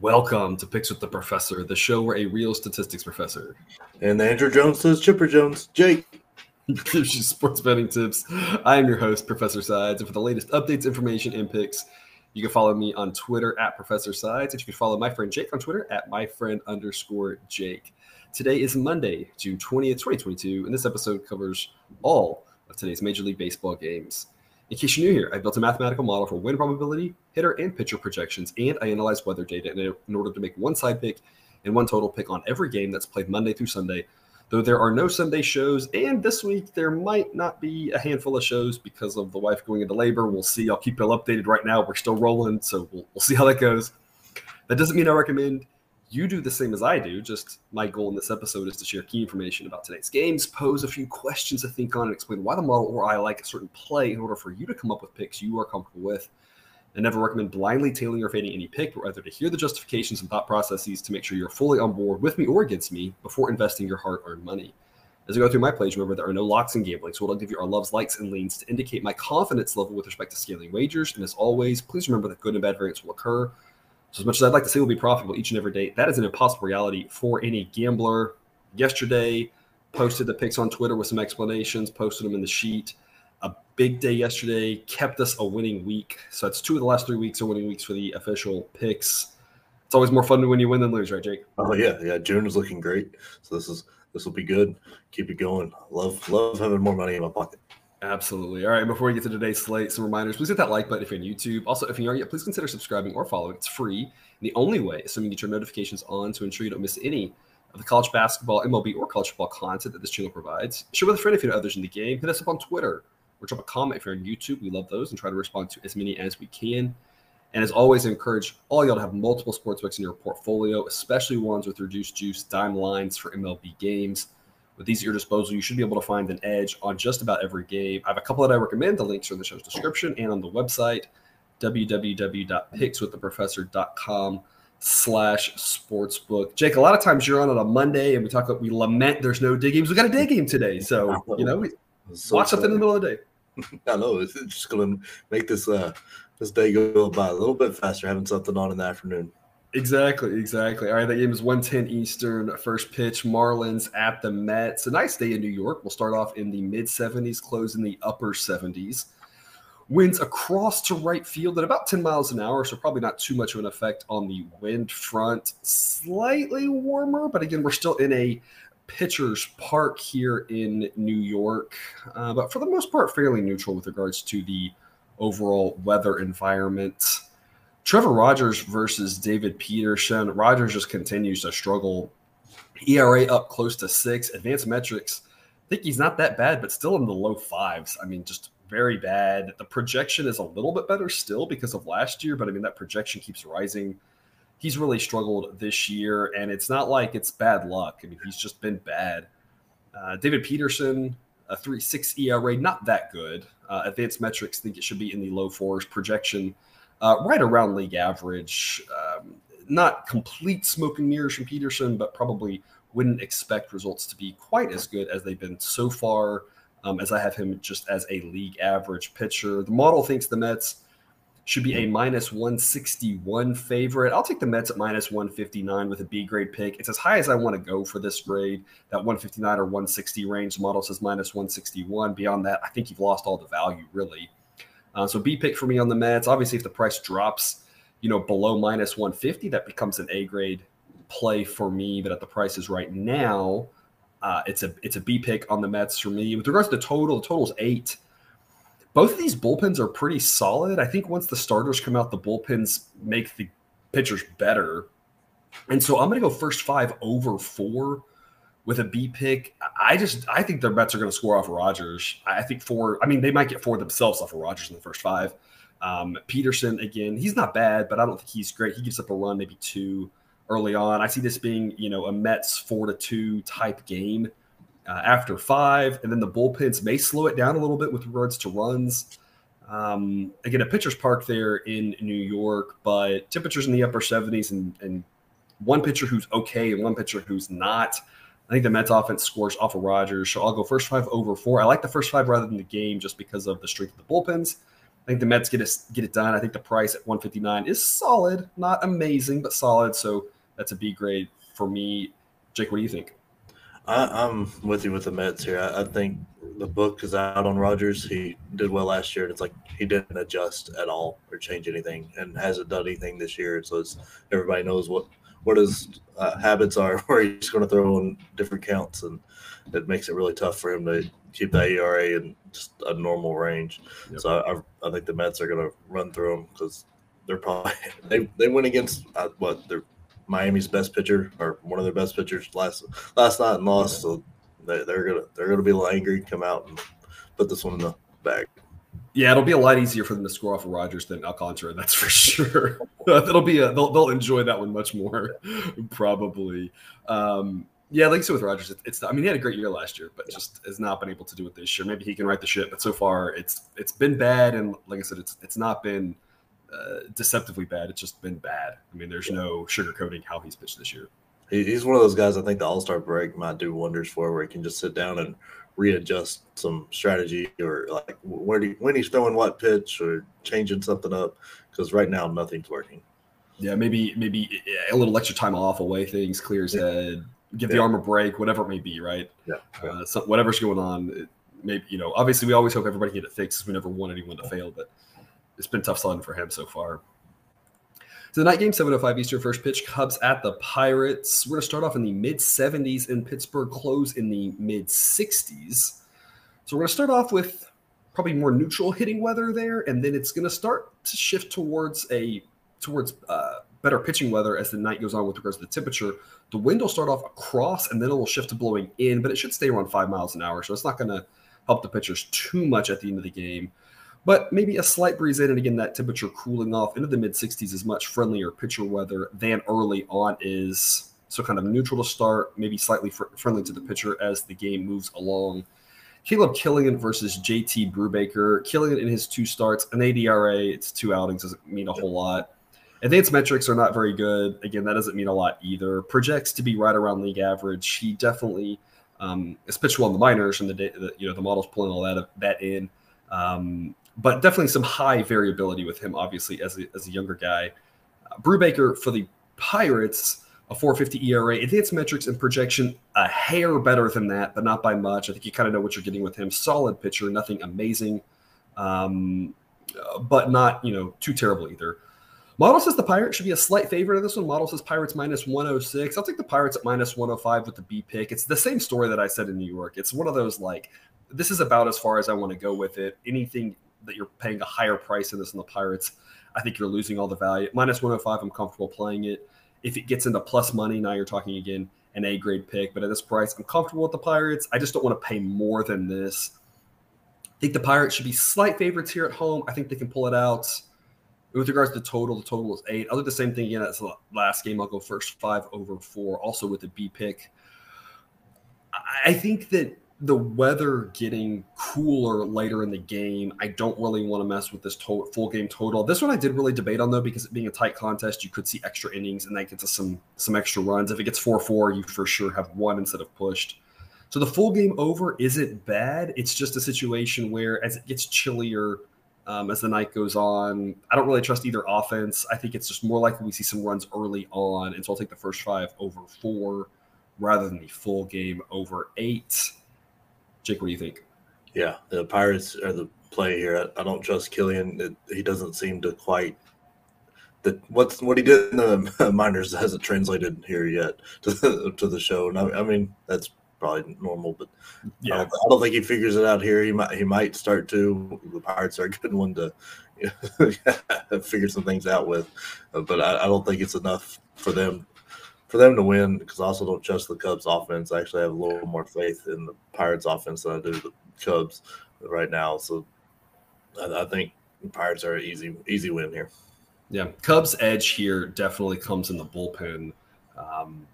Welcome to Picks with the Professor, the show where a real statistics professor and Andrew Jones says Chipper Jones, Jake gives you sports betting tips. I am your host, Professor Sides, and for the latest updates, information, and picks, you can follow me on Twitter at Professor Sides, and you can follow my friend Jake on Twitter at my friend underscore Jake. Today is Monday, June 20th, 2022, and this episode covers all of today's Major League Baseball games. In case you're new here, I built a mathematical model for win probability, hitter, and pitcher projections, and I analyze weather data in, in order to make one side pick and one total pick on every game that's played Monday through Sunday. Though there are no Sunday shows, and this week there might not be a handful of shows because of the wife going into labor. We'll see. I'll keep you updated right now. We're still rolling, so we'll, we'll see how that goes. That doesn't mean I recommend you do the same as I do. Just my goal in this episode is to share key information about today's games, pose a few questions to think on, and explain why the model or I like a certain play in order for you to come up with picks you are comfortable with. I never recommend blindly tailing or fading any pick, but rather to hear the justifications and thought processes to make sure you're fully on board with me or against me before investing your hard earned money. As I go through my plays, remember there are no locks in gambling, so what I'll give you are loves, likes, and leans to indicate my confidence level with respect to scaling wagers. And as always, please remember that good and bad variance will occur. So as much as I'd like to say we'll be profitable each and every day, that is an impossible reality for any gambler. Yesterday, posted the picks on Twitter with some explanations, posted them in the sheet. A big day yesterday kept us a winning week. So it's two of the last three weeks are winning weeks for the official picks. It's always more fun when you win than lose, right, Jake? Oh yeah, yeah. June is looking great. So this is this will be good. Keep it going. Love love having more money in my pocket. Absolutely. All right. Before we get to today's slate, some reminders. Please hit that like button if you're on YouTube. Also, if you aren't yet, please consider subscribing or following. It's free. And the only way, assuming you turn notifications on to ensure you don't miss any of the college basketball, MLB, or college football content that this channel provides. Share with a friend if you know others in the game. Hit us up on Twitter or drop a comment if you're on YouTube. We love those and try to respond to as many as we can. And as always, I encourage all y'all to have multiple sports books in your portfolio, especially ones with reduced juice dime lines for MLB games. With these at your disposal, you should be able to find an edge on just about every game. I have a couple that I recommend. The links are in the show's description and on the website, www.pickswiththeprofessor.com slash sportsbook. Jake, a lot of times you're on on a Monday and we talk about we lament there's no day games. We got a day game today. So, you know, we so watch something in the middle of the day. I know it's just gonna make this uh this day go by a little bit faster having something on in the afternoon. Exactly, exactly. All right, that game is 110 Eastern. First pitch, Marlins at the Mets. A nice day in New York. We'll start off in the mid 70s, close in the upper 70s. Winds across to right field at about 10 miles an hour, so probably not too much of an effect on the wind front. Slightly warmer, but again, we're still in a pitcher's park here in New York, uh, but for the most part, fairly neutral with regards to the overall weather environment. Trevor Rogers versus David Peterson. Rogers just continues to struggle. ERA up close to six. Advanced metrics. I think he's not that bad, but still in the low fives. I mean, just very bad. The projection is a little bit better still because of last year, but I mean, that projection keeps rising. He's really struggled this year, and it's not like it's bad luck. I mean, he's just been bad. Uh, David Peterson, a 3 6 ERA, not that good. Uh, advanced metrics think it should be in the low fours. Projection, uh, right around league average. Um, not complete smoke and mirrors from Peterson, but probably wouldn't expect results to be quite as good as they've been so far. Um, as I have him just as a league average pitcher. The model thinks the Mets should be a minus 161 favorite. I'll take the Mets at minus 159 with a B grade pick. It's as high as I want to go for this grade. That 159 or 160 range the model says minus 161. Beyond that, I think you've lost all the value, really. Uh, so B pick for me on the Mets. Obviously, if the price drops, you know, below minus 150, that becomes an A grade play for me. But at the prices right now, uh, it's a it's a B pick on the Mets for me. With regards to the total, the total's eight. Both of these bullpens are pretty solid. I think once the starters come out, the bullpens make the pitchers better. And so I'm going to go first five over four with a B pick. I just I think their Mets are going to score off of Rogers. I think four. I mean, they might get four themselves off of Rogers in the first five. Um, Peterson again, he's not bad, but I don't think he's great. He gives up a run, maybe two early on. I see this being you know a Mets four to two type game uh, after five, and then the bullpens may slow it down a little bit with regards to runs. Um, again, a pitcher's park there in New York, but temperatures in the upper 70s and, and one pitcher who's okay and one pitcher who's not. I think the Mets offense scores off of Rogers. So I'll go first five over four. I like the first five rather than the game just because of the strength of the bullpens. I think the Mets get it get it done. I think the price at 159 is solid, not amazing, but solid. So that's a B grade for me. Jake, what do you think? I, am with you with the Mets here. I, I, think the book is out on Rogers. He did well last year, and it's like he didn't adjust at all or change anything, and hasn't done anything this year. So it's everybody knows what what his uh, habits are, where he's going to throw in different counts, and it makes it really tough for him to keep that ERA in just a normal range. Yep. So I, I think the Mets are going to run through him because they're probably they they went against uh, what they're Miami's best pitcher or one of their best pitchers last last night and lost. So they, they're gonna they're gonna be a little angry, come out and put this one in the bag. Yeah, it'll be a lot easier for them to score off of Rogers than Alcantara. That's for sure. That'll be a they'll, they'll enjoy that one much more, probably. Um, yeah, like I said with Rogers, it's, it's I mean he had a great year last year, but just has not been able to do it this year. Maybe he can right the ship, but so far it's it's been bad, and like I said, it's it's not been uh, deceptively bad. It's just been bad. I mean, there's no sugarcoating how he's pitched this year. He's one of those guys I think the All Star break might do wonders for, where he can just sit down and readjust some strategy or like where he, when he's throwing what pitch or changing something up. Because right now nothing's working. Yeah, maybe maybe a little extra time off away things, clear his yeah. head, give yeah. the arm a break, whatever it may be, right? Yeah. Uh, so whatever's going on, it, maybe you know. Obviously, we always hope everybody can get it fixed. Cause we never want anyone to fail, but it's been tough sledding for him so far. So the night game, 7.05 Eastern, first pitch, Cubs at the Pirates. We're going to start off in the mid 70s in Pittsburgh, close in the mid 60s. So we're going to start off with probably more neutral hitting weather there, and then it's going to start to shift towards a towards uh, better pitching weather as the night goes on with regards to the temperature. The wind will start off across, and then it will shift to blowing in, but it should stay around five miles an hour, so it's not going to help the pitchers too much at the end of the game but maybe a slight breeze in, and again, that temperature cooling off into the mid 60s is much friendlier pitcher weather than early on is. So, kind of neutral to start, maybe slightly fr- friendly to the pitcher as the game moves along. Caleb Killian versus JT Brubaker. Killian in his two starts, an ADRA, it's two outings, doesn't mean a whole lot. Advanced metrics are not very good. Again, that doesn't mean a lot either. Projects to be right around league average. He definitely um, is pitched well in the minors, and the, the you know the model's pulling all that that in. Um, but definitely some high variability with him, obviously, as a, as a younger guy. Uh, Brubaker for the Pirates, a 450 ERA, advanced metrics and projection, a hair better than that, but not by much. I think you kind of know what you're getting with him. Solid pitcher, nothing amazing, um, but not, you know, too terrible either. Model says the Pirates should be a slight favorite of this one. Model says Pirates minus 106. I'll take the Pirates at minus 105 with the B pick. It's the same story that I said in New York. It's one of those like, this is about as far as I want to go with it. Anything that you're paying a higher price in this than the Pirates, I think you're losing all the value. Minus 105, I'm comfortable playing it. If it gets into plus money, now you're talking again an A grade pick. But at this price, I'm comfortable with the Pirates. I just don't want to pay more than this. I think the Pirates should be slight favorites here at home. I think they can pull it out. With regards to the total, the total is eight. I'll do the same thing again as the last game. I'll go first five over four, also with the B pick. I think that the weather getting cooler later in the game, I don't really want to mess with this to- full game total. This one I did really debate on though because it being a tight contest, you could see extra innings and that gets us some some extra runs. If it gets four four, you for sure have one instead of pushed. So the full game over isn't bad. It's just a situation where as it gets chillier um, as the night goes on, I don't really trust either offense. I think it's just more likely we see some runs early on, and so I'll take the first five over four rather than the full game over eight. Jake, what do you think? Yeah, the Pirates are the play here. I, I don't trust Killian. It, he doesn't seem to quite that what's what he did in the minors hasn't translated here yet to the, to the show. And I, I mean that's probably normal, but yeah, I don't, I don't, think he figures it out here. He might he might start to. The Pirates are a good one to you know, figure some things out with, but I, I, don't think it's enough for them for them to win, because I also don't trust the Cubs offense. I actually have a little more faith in the Pirates offense than I do the Cubs right now. So I, I think Pirates are an easy easy win here. Yeah, Cubs edge here definitely comes in the bullpen. Um,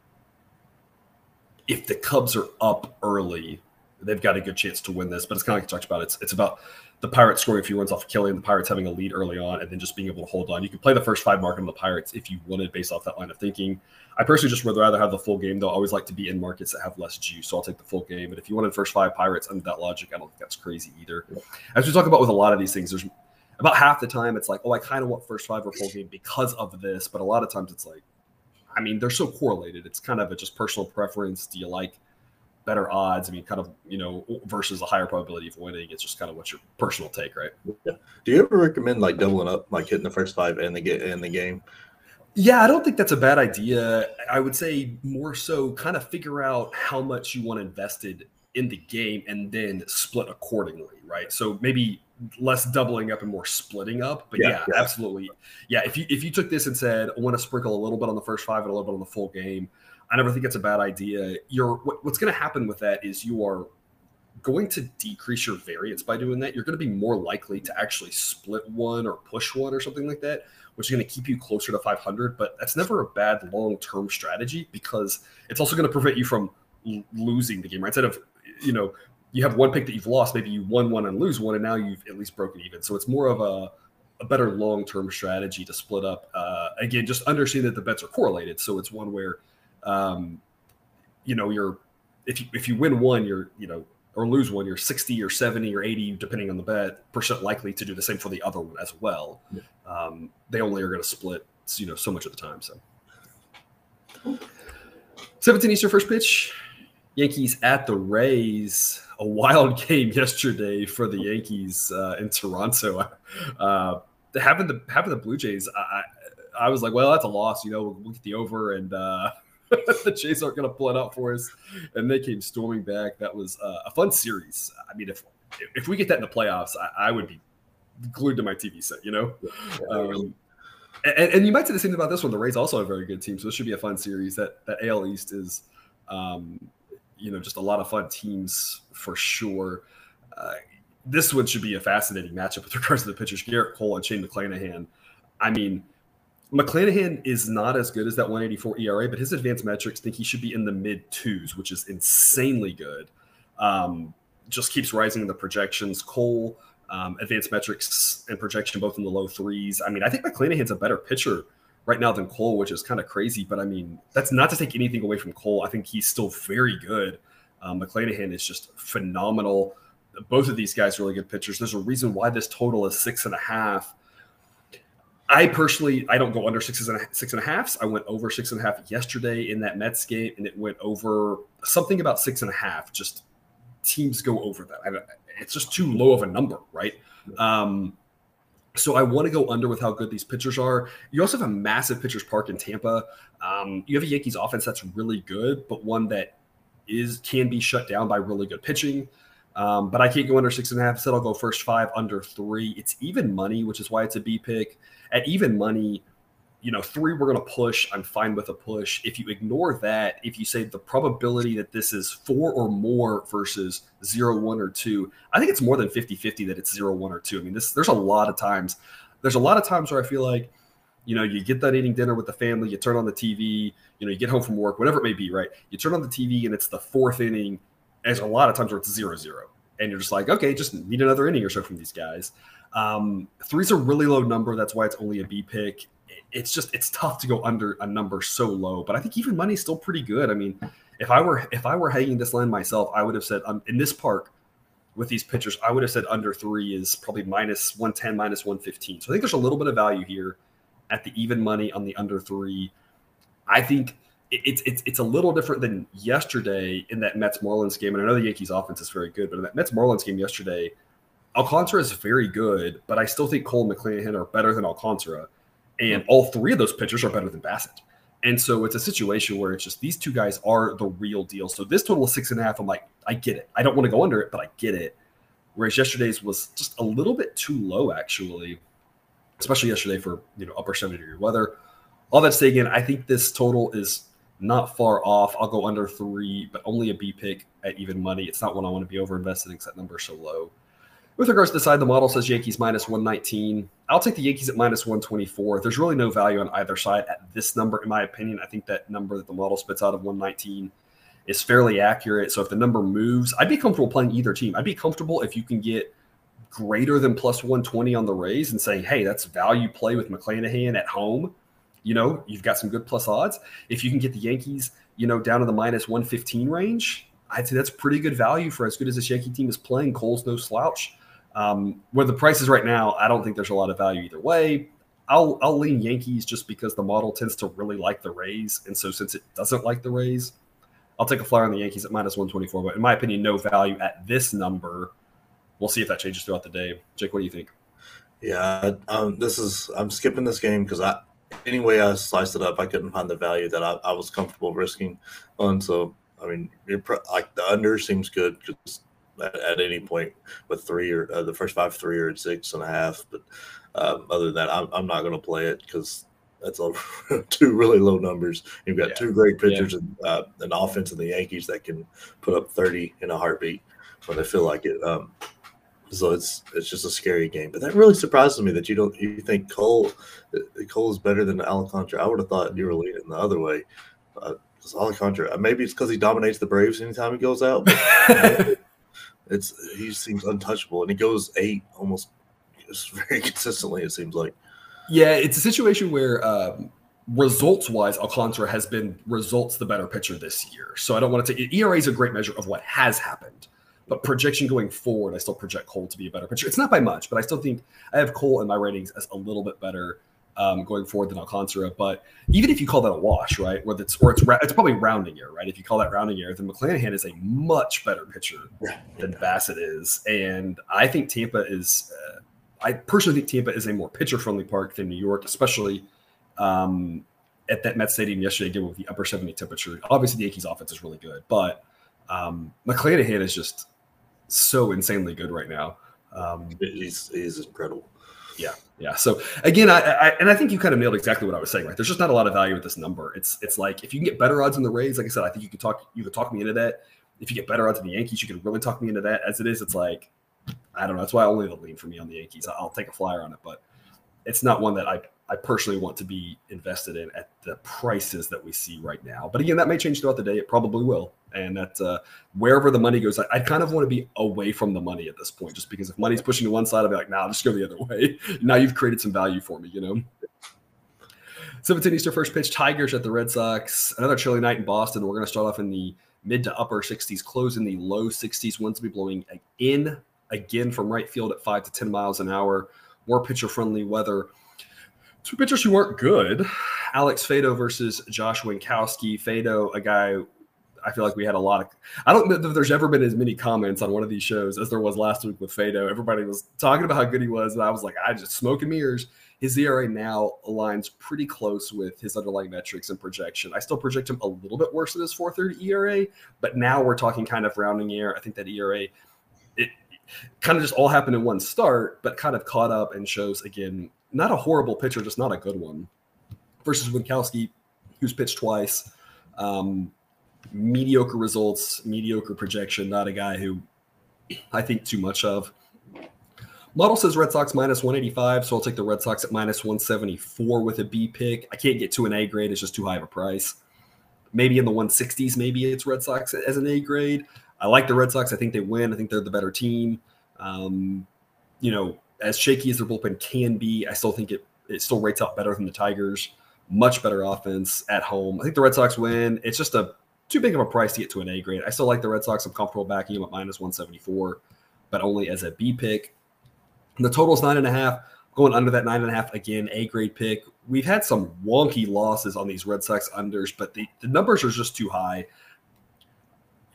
if the Cubs are up early, they've got a good chance to win this. But it's kind of like you talked about. It's it's about the Pirates scoring a few runs off of and the Pirates having a lead early on and then just being able to hold on. You can play the first five market on the Pirates if you wanted based off that line of thinking. I personally just would rather have the full game, though. I always like to be in markets that have less juice, so I'll take the full game. But if you wanted first five Pirates under that logic, I don't think that's crazy either. As we talk about with a lot of these things, there's about half the time it's like, oh, I kind of want first five or full game because of this, but a lot of times it's like, I mean, they're so correlated. It's kind of a just personal preference. Do you like better odds? I mean, kind of, you know, versus a higher probability of winning. It's just kind of what's your personal take, right? Yeah. Do you ever recommend like doubling up, like hitting the first five and the get in the game? Yeah, I don't think that's a bad idea. I would say more so kind of figure out how much you want invested in the game and then split accordingly, right? So maybe less doubling up and more splitting up. But yeah, yeah, yeah, absolutely. Yeah, if you if you took this and said I want to sprinkle a little bit on the first five and a little bit on the full game, I never think it's a bad idea. You're what, what's going to happen with that is you are going to decrease your variance by doing that. You're going to be more likely to actually split one or push one or something like that, which is going to keep you closer to 500. But that's never a bad long term strategy because it's also going to prevent you from l- losing the game. Right? Instead of you know you have one pick that you've lost, maybe you won one and lose one, and now you've at least broken even. So it's more of a a better long term strategy to split up. Uh, again, just understand that the bets are correlated. So it's one where um, you know, you're if you if you win one, you're you know, or lose one, you're 60 or 70 or 80, depending on the bet, percent likely to do the same for the other one as well. Yeah. Um, they only are going to split, you know, so much of the time. So 17 Eastern first pitch. Yankees at the Rays. A wild game yesterday for the Yankees uh, in Toronto. Uh, having the having the Blue Jays, I, I was like, well, that's a loss. You know, we'll, we'll get the over, and uh, the Jays aren't going to pull it out for us. And they came storming back. That was uh, a fun series. I mean, if if we get that in the playoffs, I, I would be glued to my TV set. You know. Um, and, and, you might say the same thing about this one. The Rays also a very good team, so this should be a fun series. That that AL East is, um, you know, just a lot of fun teams for sure. Uh, this one should be a fascinating matchup with regards to the pitchers, Gerrit Cole and Shane McClanahan. I mean, McClanahan is not as good as that 184 ERA, but his advanced metrics think he should be in the mid twos, which is insanely good. Um, just keeps rising in the projections. Cole, um, advanced metrics and projection both in the low threes. I mean, I think McClanahan's a better pitcher right now than Cole, which is kind of crazy. But I mean, that's not to take anything away from Cole. I think he's still very good. Um, McClanahan is just phenomenal. Both of these guys are really good pitchers. There's a reason why this total is six and a half I personally, I don't go under sixes and six and a halfs. I went over six and a half yesterday in that Mets game, and it went over something about six and a half. Just teams go over that. I, it's just too low of a number, right? Um, so I want to go under with how good these pitchers are. You also have a massive pitchers park in Tampa. Um, you have a Yankees offense that's really good, but one that is can be shut down by really good pitching. Um, but I can't go under six and a half. Said I'll go first five under three. It's even money, which is why it's a B pick at even money, you know, three, we're going to push. I'm fine with a push. If you ignore that, if you say the probability that this is four or more versus zero, one, or two, I think it's more than 50 50 that it's zero, one, or two. I mean, this, there's a lot of times, there's a lot of times where I feel like, you know, you get that eating dinner with the family, you turn on the TV, you know, you get home from work, whatever it may be, right? You turn on the TV and it's the fourth inning. There's a lot of times where it's zero, zero. And you're just like, okay, just need another inning or so from these guys. Um, three's a really low number. That's why it's only a B pick. It's just it's tough to go under a number so low. But I think even money's still pretty good. I mean, if I were if I were hanging this line myself, I would have said um, in this park with these pitchers, I would have said under three is probably minus one ten, minus one fifteen. So I think there's a little bit of value here at the even money on the under three. I think it's it's it's a little different than yesterday in that Mets Marlins game. And I know the Yankees offense is very good, but in that Mets Marlins game yesterday, Alcantara is very good, but I still think Cole and McClanahan are better than Alcantara. And hmm. all three of those pitchers are better than Bassitt. And so it's a situation where it's just these two guys are the real deal. So this total of six and a half, I'm like, I get it. I don't want to go under it, but I get it. Whereas yesterday's was just a little bit too low, actually, especially yesterday for you know upper 70 degree weather. All that say again, I think this total is not far off. I'll go under three, but only a B pick at even money. It's not one I want to be over invested in because that number is so low. With regards to the side, the model says Yankees minus 119. I'll take the Yankees at minus 124. There's really no value on either side at this number, in my opinion. I think that number that the model spits out of 119 is fairly accurate. So if the number moves, I'd be comfortable playing either team. I'd be comfortable if you can get greater than plus 120 on the Rays and saying, hey, that's value play with McClanahan at home. You know, you've got some good plus odds. If you can get the Yankees, you know, down to the minus 115 range, I'd say that's pretty good value for as good as this Yankee team is playing. Cole's no slouch. Um, where the price is right now, I don't think there's a lot of value either way. I'll I'll lean Yankees just because the model tends to really like the Rays, and so since it doesn't like the Rays, I'll take a flyer on the Yankees at minus one twenty four. But in my opinion, no value at this number. We'll see if that changes throughout the day. Jake, what do you think? Yeah, um, this is I'm skipping this game because I any way I sliced it up, I couldn't find the value that I, I was comfortable risking on. So I mean, like the under seems good because at, at, any point with three or uh, the first five three or six and a half, but um, other than that, I'm, I'm not going to play it because that's two really low numbers. You've got yeah. two great pitchers yeah. and uh, an offense in the Yankees that can put up 30 in a heartbeat when they feel like it. Um, so it's it's just a scary game. But that really surprises me that you don't you think Cole Cole is better than Alcantara. I would have thought you were leaning the other way. Uh, Alcantara, uh, maybe it's because he dominates the Braves anytime he goes out. it's he seems untouchable, and he goes eight almost very consistently. It seems like. Yeah, it's a situation where. Um, results wise, Alcantara has been results the better pitcher this year. So I don't want to take ERA is a great measure of what has happened. But projection going forward, I still project Cole to be a better pitcher. It's not by much, but I still think I have Cole in my ratings as a little bit better um, going forward than Alcantara. But even if you call that a wash, right, whether it's or it's it's probably rounding error, right? If you call that rounding error, then McClanahan is a much better pitcher than Bassitt is, and I think Tampa is. Uh, I personally think Tampa is a more pitcher friendly park than New York, especially um, at that Met Stadium yesterday, given with the upper 70 temperature. Obviously, the Yankees offense is really good, but um, McClanahan is just so insanely good right now. Um, he's he's incredible. Yeah, yeah. So again, I, I, and I think you kind of nailed exactly what I was saying. Right, there's just not a lot of value with this number. It's it's like if you can get better odds in the Rays, like I said, I think you could talk you could talk me into that. If you get better odds in the Yankees, you can really talk me into that. As it is, it's like I don't know. That's why I only the lean for me on the Yankees. I'll take a flyer on it, but it's not one that I I personally want to be invested in at the prices that we see right now. But again, that may change throughout the day. It probably will. And that uh, wherever the money goes, I, I, kind of want to be away from the money at this point, just because if money's pushing to one side, I'll be like, nah, I'll just go the other way. now you've created some value for me, you know? 17 Eastern first pitch, Tigers at the Red Sox. Another chilly night in Boston. We're going to start off in the mid to upper 60s, close in the low 60s. Winds will be blowing in again from right field at 5 to 10 miles an hour. More pitcher friendly weather. Two pitchers who weren't good. Alex Faedo versus Josh Winckowski. Faedo, a guy I feel like we had a lot of. I don't know if there's ever been as many comments on one of these shows as there was last week with Faedo. Everybody was talking about how good he was, and I was like, I just smoke and mirrors. His ERA now aligns pretty close with his underlying metrics and projection. I still project him a little bit worse than his 430 ERA, but now we're talking kind of rounding error. I think that ERA, it kind of just all happened in one start, but kind of caught up and shows again not a horrible pitcher, just not a good one. Versus Winckowski, who's pitched twice. Um, mediocre results, mediocre projection, not a guy who I think too much of. Model says Red Sox minus 185, so I'll take the Red Sox at minus 174 with a B pick. I can't get to an A grade, it's just too high of a price. Maybe in the 160s, maybe it's Red Sox as an A grade. I like the Red Sox. I think they win. I think they're the better team. Um, you know, as shaky as their bullpen can be, I still think it it still rates out better than the Tigers. Much better offense at home. I think the Red Sox win. It's just a too big of a price to get to an A grade. I still like the Red Sox. I'm comfortable backing them at minus 174, but only as a B pick. And the total is nine and a half. Going under that nine and a half again, A grade pick. We've had some wonky losses on these Red Sox unders, but the, the numbers are just too high.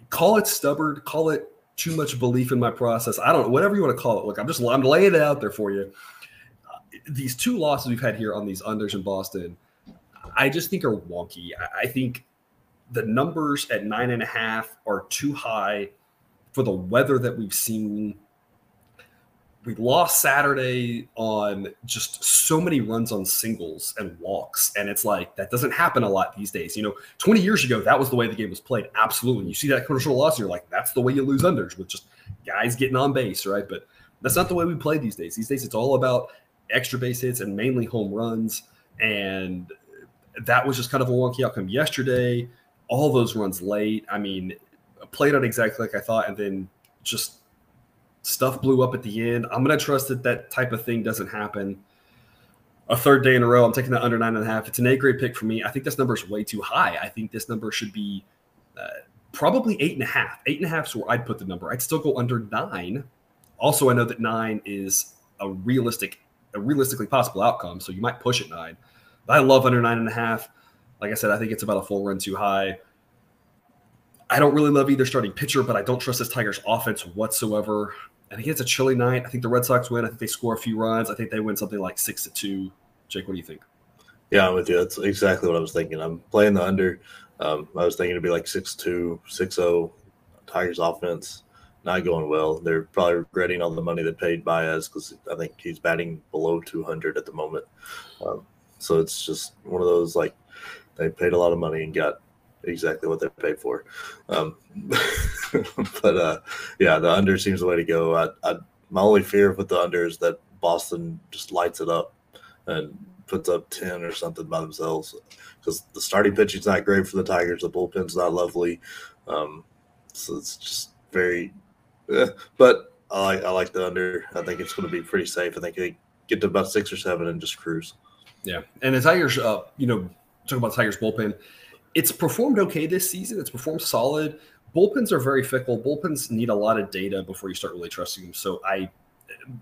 Call it stubborn, call it too much belief in my process. I don't know, whatever you want to call it. Look, I'm just I'm laying it out there for you. These two losses we've had here on these unders in Boston, I just think are wonky. I think the numbers at nine and a half are too high for the weather that we've seen we lost Saturday on just so many runs on singles and walks. And it's like that doesn't happen a lot these days. You know, 20 years ago, that was the way the game was played. Absolutely. You see that commercial loss, and you're like, that's the way you lose unders with just guys getting on base, right? But that's not the way we play these days. These days, it's all about extra base hits and mainly home runs. And that was just kind of a wonky outcome yesterday. All those runs late. I mean, played out exactly like I thought, and then just stuff blew up at the end. I'm going to trust that that type of thing doesn't happen. A third day in a row, I'm taking that under nine and a half. It's an A grade pick for me. I think this number is way too high. I think this number should be uh, probably eight and a half. Eight and a half is where I'd put the number. I'd still go under nine Also, I know that nine is a realistic, a realistically possible outcome, so you might push at nine. But I love under nine and a half. Like I said, I think it's about a full run too high. I don't really love either starting pitcher, but I don't trust this Tigers offense whatsoever. I think it's a chilly night. I think the Red Sox win. I think they score a few runs. I think they win something like six to two. Jake, what do you think? Yeah, I'm with you. That's exactly what I was thinking. I'm playing the under. Um, I was thinking it'd be like 6-2, 6-0 Tigers offense. Not going well. They're probably regretting all the money they paid Baez because I think he's batting below 200 at the moment. Um, so it's just one of those like they paid a lot of money and got exactly what they paid for. Um, but uh, yeah, the under seems the way to go. I, I, my only fear with the under is that Boston just lights it up and puts up 10 or something by themselves because the starting pitching's not great for the Tigers. The bullpen's not lovely. Um, so it's just very, eh, but I like, I like the under. I think it's going to be pretty safe. I think they get to about six or seven and just cruise. Yeah. And the Tigers, uh, you know, talking about the Tigers bullpen, it's performed okay this season. It's performed solid. Bullpens are very fickle. Bullpens need a lot of data before you start really trusting them. So I,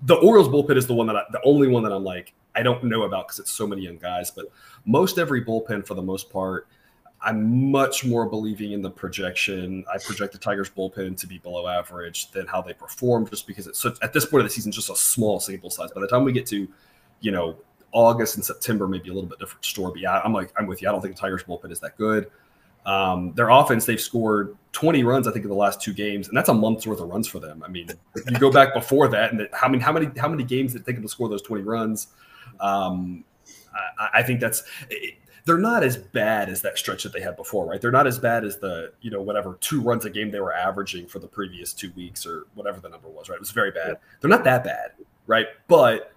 the Orioles bullpen is the one that I, the only one that I'm like I don't know about because it's so many young guys. But most every bullpen, for the most part, I'm much more believing in the projection. I project the Tigers bullpen to be below average than how they perform, just because it's at this point of the season just a small sample size. By the time we get to, you know, August and September, maybe a little bit different story. But yeah, I'm like I'm with you. I don't think the Tigers bullpen is that good. Um, their offense, they've scored 20 runs, I think, in the last two games, and that's a month's worth of runs for them. I mean, you go back before that, and how many, how many, how many games did they think to score those 20 runs? Um, I, I, think that's it, they're not as bad as that stretch that they had before, right? They're not as bad as the you know whatever two runs a game they were averaging for the previous two weeks or whatever the number was, right? It was very bad. They're not that bad, right? But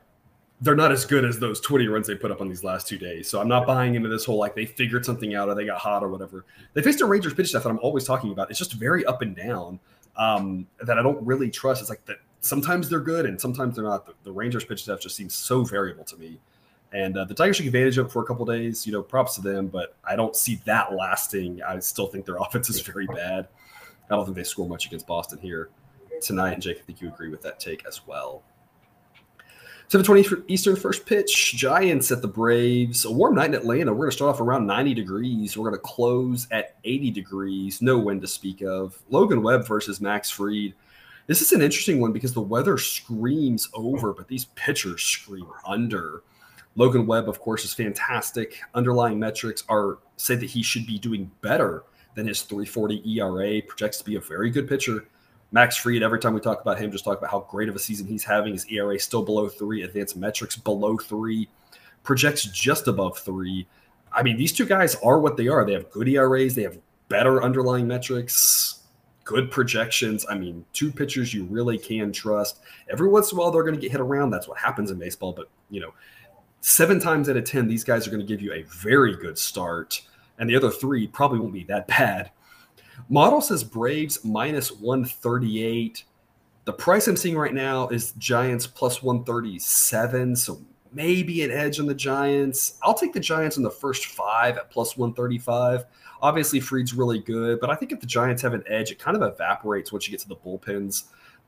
they're not as good as those 20 runs they put up on these last two days. So I'm not buying into this whole like they figured something out or they got hot or whatever. They faced a Rangers pitch stuff that I'm always talking about. It's just very up and down um, that I don't really trust. It's like that sometimes they're good and sometimes they're not. The, the Rangers pitch stuff just seems so variable to me. And uh, the Tigers took advantage of it for a couple days. You know, props to them, but I don't see that lasting. I still think their offense is very bad. I don't think they score much against Boston here tonight. And Jake, I think you agree with that take as well. 720 Eastern first pitch. Giants at the Braves. A warm night in Atlanta. We're going to start off around 90 degrees. We're going to close at 80 degrees. No wind to speak of. Logan Webb versus Max Fried. This is an interesting one because the weather screams over, but these pitchers scream under. Logan Webb, of course, is fantastic. Underlying metrics are say that he should be doing better than his 340 ERA. Projects to be a very good pitcher. Max Fried, every time we talk about him, just talk about how great of a season he's having. His ERA still below three, advanced metrics below three, projects just above three. I mean, these two guys are what they are. They have good ERAs, they have better underlying metrics, good projections. I mean, two pitchers you really can trust. Every once in a while, they're going to get hit around. That's what happens in baseball. But, you know, seven times out of 10, these guys are going to give you a very good start. And the other three probably won't be that bad. Model says Braves minus 138. The price I'm seeing right now is Giants plus 137. So maybe an edge on the Giants. I'll take the Giants in the first five at plus 135. Obviously, Fried's really good, but I think if the Giants have an edge, it kind of evaporates once you get to the bullpens.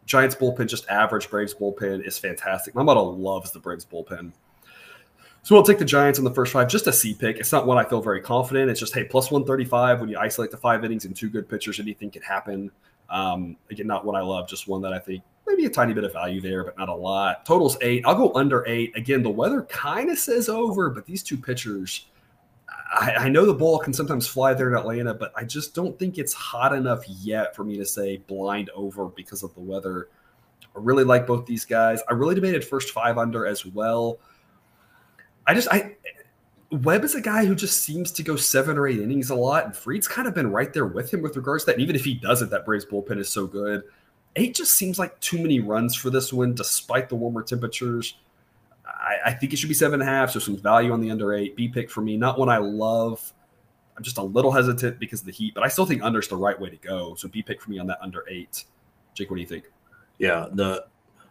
Giants bullpen, just average. Braves bullpen is fantastic. My model loves the Braves bullpen. So we'll take the Giants in the first five, just a C pick. It's not one I feel very confident. It's just hey, plus one thirty five when you isolate the five innings and two good pitchers, anything can happen. Um, again, not one I love, just one that I think maybe a tiny bit of value there, but not a lot. Totals eight. I'll go under eight. Again, the weather kind of says over, but these two pitchers, I, I, know the ball can sometimes fly there in Atlanta, but I just don't think it's hot enough yet for me to say blind over because of the weather. I really like both these guys. I really debated first five under as well. I just I Webb is a guy who just seems to go seven or eight innings a lot, and Fried's kind of been right there with him with regards to that. And even if he doesn't, that Braves bullpen is so good. Eight just seems like too many runs for this one, despite the warmer temperatures. I, I think it should be seven and a half, so some value on the under eight. B pick for me, not one I love. I'm just a little hesitant because of the heat, but I still think under's the right way to go. So B pick for me on that under eight. Jake, what do you think? Yeah, the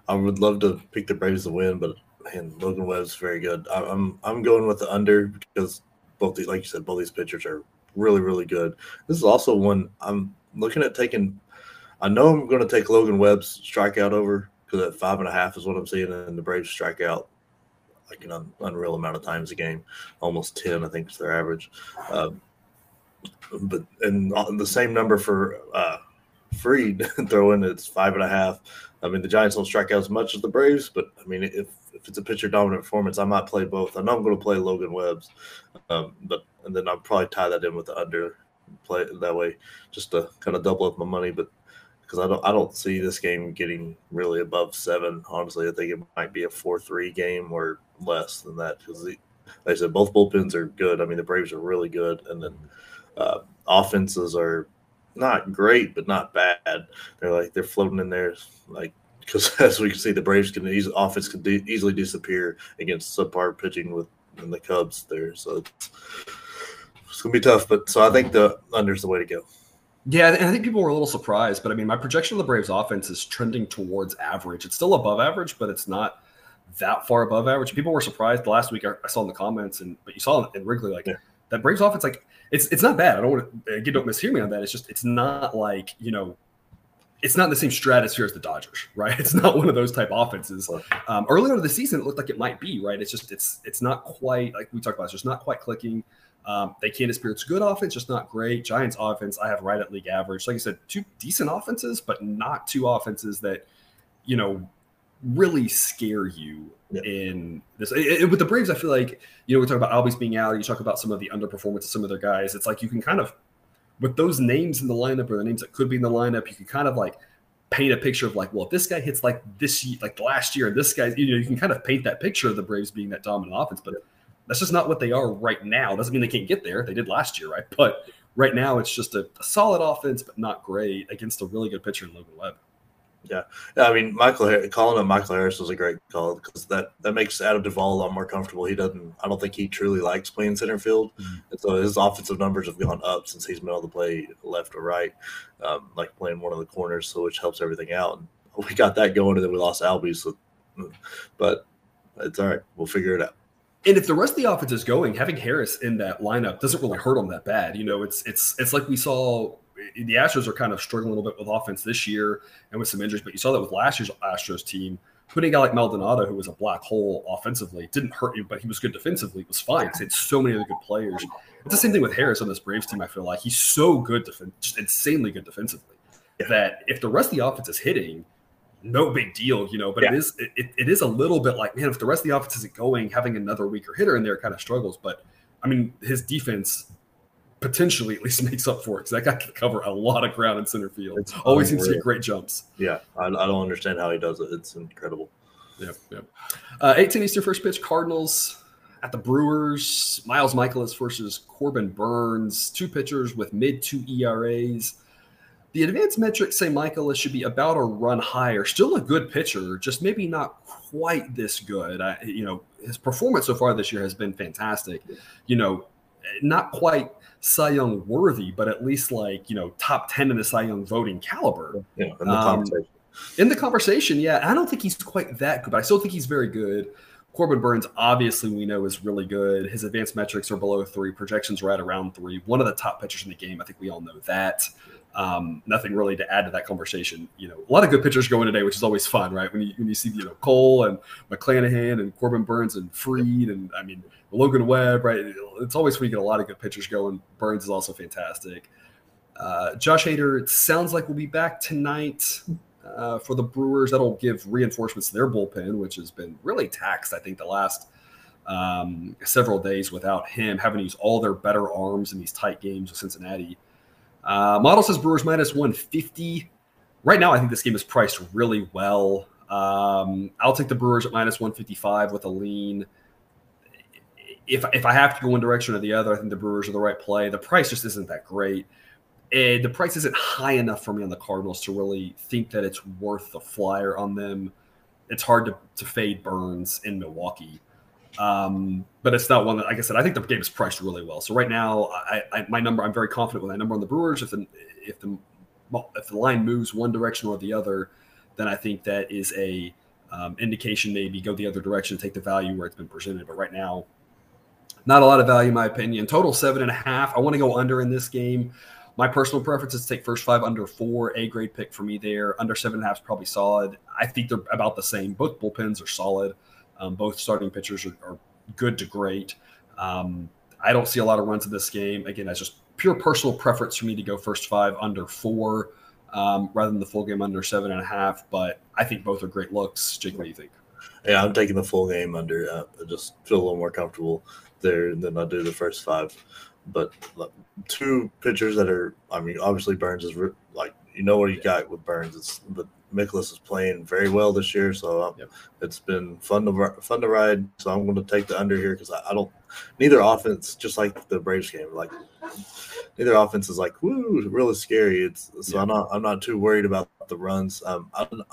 I would love to pick the Braves to win, but man, Logan Webb's very good. I'm I'm going with the under because both these, like you said, both these pitchers are really really good. This is also one I'm looking at taking. I know I'm going to take Logan Webb's strikeout over because at five and a half is what I'm seeing, and the Braves strikeout like an un- unreal amount of times a game, almost ten, I think is their average. Um, but and the same number for uh, Fried throwing it's five and a half. I mean, the Giants don't strike out as much as the Braves, but I mean, if if it's a pitcher dominant performance, I might play both. I know I'm going to play Logan Webb's, um, but and then I'll probably tie that in with the under play that way, just to kind of double up my money. But because I don't I don't see this game getting really above seven. Honestly, I think it might be a four three game or less than that because like I said, both bullpens are good. I mean, the Braves are really good, and then uh, offenses are not great, but not bad. They're like they're floating in there, like because as we can see, the Braves can easily offense can de- easily disappear against subpar pitching with the Cubs there. So it's, it's gonna be tough. But so I think the under's the way to go. Yeah, and I think people were a little surprised, but I mean, my projection of the Braves offense is trending towards average. It's still above average, but it's not that far above average. People were surprised last week. I saw in the comments, and but you saw in Wrigley like yeah. that Braves offense, like it's it's not bad. I don't want to again don't mishear me on that. It's just it's not like you know, it's not in the same stratosphere as the Dodgers, right? It's not one of those type offenses. Um, earlier in the season, it looked like it might be right. It's just it's it's not quite like we talked about. It's just not quite clicking. Um, they can't it's good offense, just not great. Giants offense, I have right at league average. Like I said, two decent offenses, but not two offenses that you know really scare you yeah. in this. It, it, with the Braves, I feel like you know we talk about Albies being out. You talk about some of the underperformance of some of their guys. It's like you can kind of with those names in the lineup or the names that could be in the lineup, you can kind of like paint a picture of like, well, if this guy hits like this like last year, and this guy, you know, you can kind of paint that picture of the Braves being that dominant offense, but that's just not what they are right now. Doesn't mean they can't get there. They did last year, right? But right now, it's just a, a solid offense, but not great against a really good pitcher in Logan Webb. Yeah, I mean, Michael calling him Michael Harris was a great call because that that makes Adam Duvall a lot more comfortable. He doesn't. I don't think he truly likes playing center field, mm-hmm. and so his offensive numbers have gone up since he's been able to play left or right, um, like playing one of the corners, so which helps everything out. And we got that going, and then we lost Albie. So, but it's all right. We'll figure it out. And if the rest of the offense is going, having Harris in that lineup doesn't really hurt them that bad. You know, it's it's it's like we saw the Astros are kind of struggling a little bit with offense this year and with some injuries, but you saw that with last year's Astros team. Putting a guy like Maldonado, who was a black hole offensively, didn't hurt you, but he was good defensively. It was fine. He had so many other good players. It's the same thing with Harris on this Braves team. I feel like he's so good, def- just insanely good defensively, that if the rest of the offense is hitting, no big deal, you know. But yeah. it is it, it is a little bit like, man, if the rest of the offense isn't going, having another weaker hitter in there kind of struggles. But I mean, his defense potentially at least makes up for it because that guy can cover a lot of ground in center field. It's Always seems to get great jumps. Yeah, I, I, don't understand how he does it. It's incredible. Yeah, yeah. Uh, 18 Eastern first pitch, Cardinals at the Brewers. Miles Mikolas versus Corbin Burnes. two pitchers with mid two ERAs. The advanced metrics say Mikolas should be about a run higher. Still a good pitcher, just maybe not quite this good. I, you know, his performance so far this year has been fantastic. You know, not quite Cy Young worthy, but at least like you know top ten in the Cy Young voting caliber. Yeah, in the um, conversation. In the conversation, yeah, I don't think he's quite that good, but I still think he's very good. Corbin Burnes, obviously, we know is really good. His advanced metrics are below three, projections right around three. One of the top pitchers in the game. I think we all know that. Um, nothing really to add to that conversation. You know, a lot of good pitchers going today, which is always fun, right? When you when you see you know Cole and McClanahan and Corbin Burnes and Fried, and I mean Logan Webb, right? It's always when you get a lot of good pitchers going. Burnes is also fantastic. Uh, Josh Hader, it sounds like we'll be back tonight uh, for the Brewers. That'll give reinforcements to their bullpen, which has been really taxed, I think, the last um, several days without him having to use all their better arms in these tight games with Cincinnati. Uh, model says Brewers minus 150. Right now, I think this game is priced really well. Um, I'll take the Brewers at minus 155 with a lean if if I have to go one direction or the other, I think the Brewers are the right play. The price just isn't that great. And the price isn't high enough for me on the Cardinals to really think that it's worth the flyer on them. It's hard to, to fade Burnes in Milwaukee. Um, but it's not one that, like I said, I think the game is priced really well. So right now, I, I, my number, I'm very confident with my number on the Brewers. If the if the if the line moves one direction or the other, then I think that is a um, indication maybe go the other direction, take the value where it's been presented. But right now, not a lot of value, in my opinion. Total seven and a half. I want to go under in this game. My personal preference is to take first five under four, A grade pick for me there. Under seven and a half is probably solid. I think they're about the same. Both bullpens are solid. Um, both starting pitchers are, are good to great. Um, I don't see a lot of runs in this game. Again, that's just pure personal preference for me to go first five under four um, rather than the full game under seven and a half. But I think both are great looks. Jake, what do you think? Yeah, I'm taking the full game under. Uh, I just feel a little more comfortable there than I do the first five. But two pitchers that are, I mean, obviously Burnes is like you know what you got with Burnes. It's but Mikolas is playing very well this year, so um, yep. it's been fun to fun to ride. So I'm going to take the under here because I, I, don't. Neither offense, just like the Braves game, like neither offense is like woo really scary. It's so I'm not I'm not too worried about the runs. Um, I'm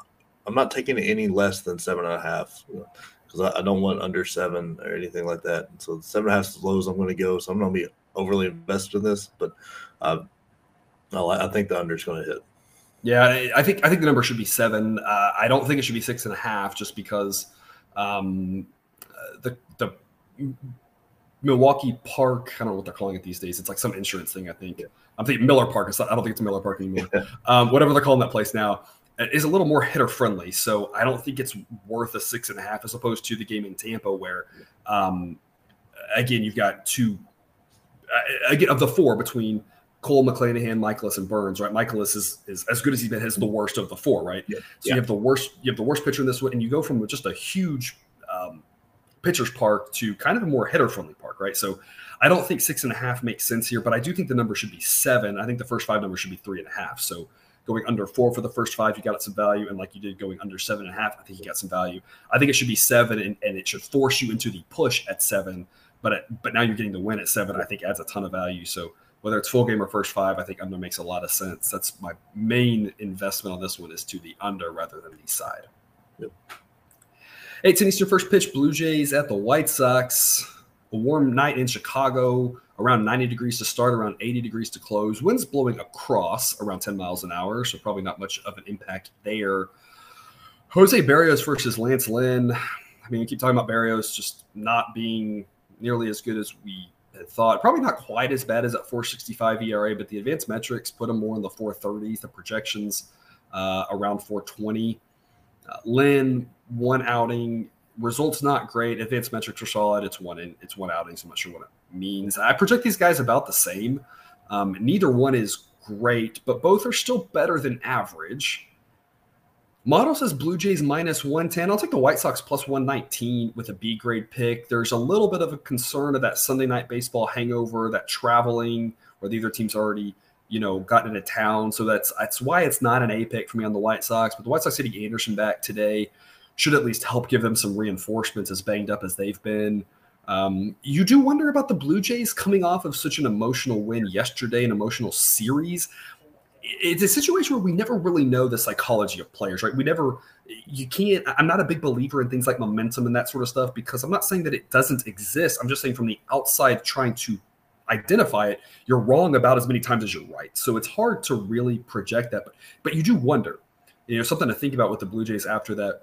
I'm not taking any less than seven and a half because I, I, don't want under seven or anything like that. So seven and a half is as low as I'm going to go. So I'm going to be overly invested in this, but uh, I think the under is going to hit. Yeah, I think I think the number should be seven. Uh, I don't think it should be six and a half, just because um, the the Milwaukee Park. I don't know what they're calling it these days. It's like some insurance thing. I think I'm thinking Miller Park. Not, I don't think it's Miller Park anymore. um, whatever they're calling that place now is a little more hitter friendly. So I don't think it's worth a six and a half as opposed to the game in Tampa, where um, again you've got two uh, again of the four between Cole, McClanahan, Mikolas, and Burnes. right? Mikolas is, is as good as he's been, has the worst of the four, right? Yeah. So yeah. you have the worst, you have the worst pitcher in this one, and you go from just a huge um, pitcher's park to kind of a more hitter friendly park, right? So I don't think six and a half makes sense here, but I do think the number should be seven. I think the first five number should be three and a half. So going under four for the first five, you got some value, and like you did going under seven and a half, I think you got some value. I think it should be seven, and, and it should force you into the push at seven. But it, but now you're getting the win at seven. I think adds a ton of value. So whether it's full game or first five, I think under makes a lot of sense. That's my main investment on this one is to the under rather than the side. Yep. 18 Eastern first pitch, Blue Jays at the White Sox. A warm night in Chicago, around 90 degrees to start, around 80 degrees to close. Winds blowing across around 10 miles an hour, so probably not much of an impact there. Jose Berrios versus Lance Lynn. I mean, we keep talking about Berrios just not being nearly as good as we had thought. Probably not quite as bad as at 465 ERA, but the advanced metrics put him more in the 430s. The projections uh, around 420. Uh, Lynn, one outing, results not great. Advanced metrics are solid. It's one in, it's one outing, so I'm not sure what it means. I project these guys about the same. Um, neither one is great, but both are still better than average. Model says Blue Jays minus 110. I'll take the White Sox plus 119 with a B grade pick. There's a little bit of a concern of that Sunday night baseball hangover, that traveling, where the other team's already, you know, gotten into town. So that's that's why it's not an A pick for me on the White Sox. But the White Sox hitting Anderson back today should at least help give them some reinforcements as banged up as they've been. Um, you do wonder about the Blue Jays coming off of such an emotional win yesterday, an emotional series it's a situation where we never really know the psychology of players, right? We never, you can't, I'm not a big believer in things like momentum and that sort of stuff because I'm not saying that it doesn't exist. I'm just saying from the outside trying to identify it, you're wrong about as many times as you're right. So it's hard to really project that, but, but you do wonder, you know, something to think about with the Blue Jays after that.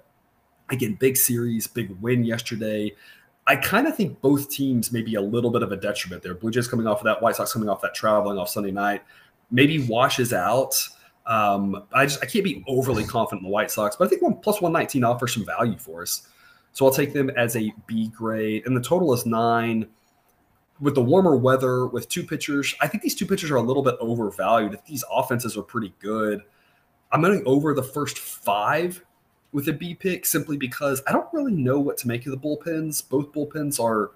Again, big series, big win yesterday. I kind of think both teams may be a little bit of a detriment there. Blue Jays coming off of that, White Sox coming off that traveling off Sunday night maybe washes out. Um, I just I can't be overly confident in the White Sox, but I think one plus one nineteen offers some value for us. So I'll take them as a B grade, and the total is nine. With the warmer weather, with two pitchers, I think these two pitchers are a little bit overvalued. If these offenses are pretty good, I'm going over the first five with a B pick simply because I don't really know what to make of the bullpens. Both bullpens are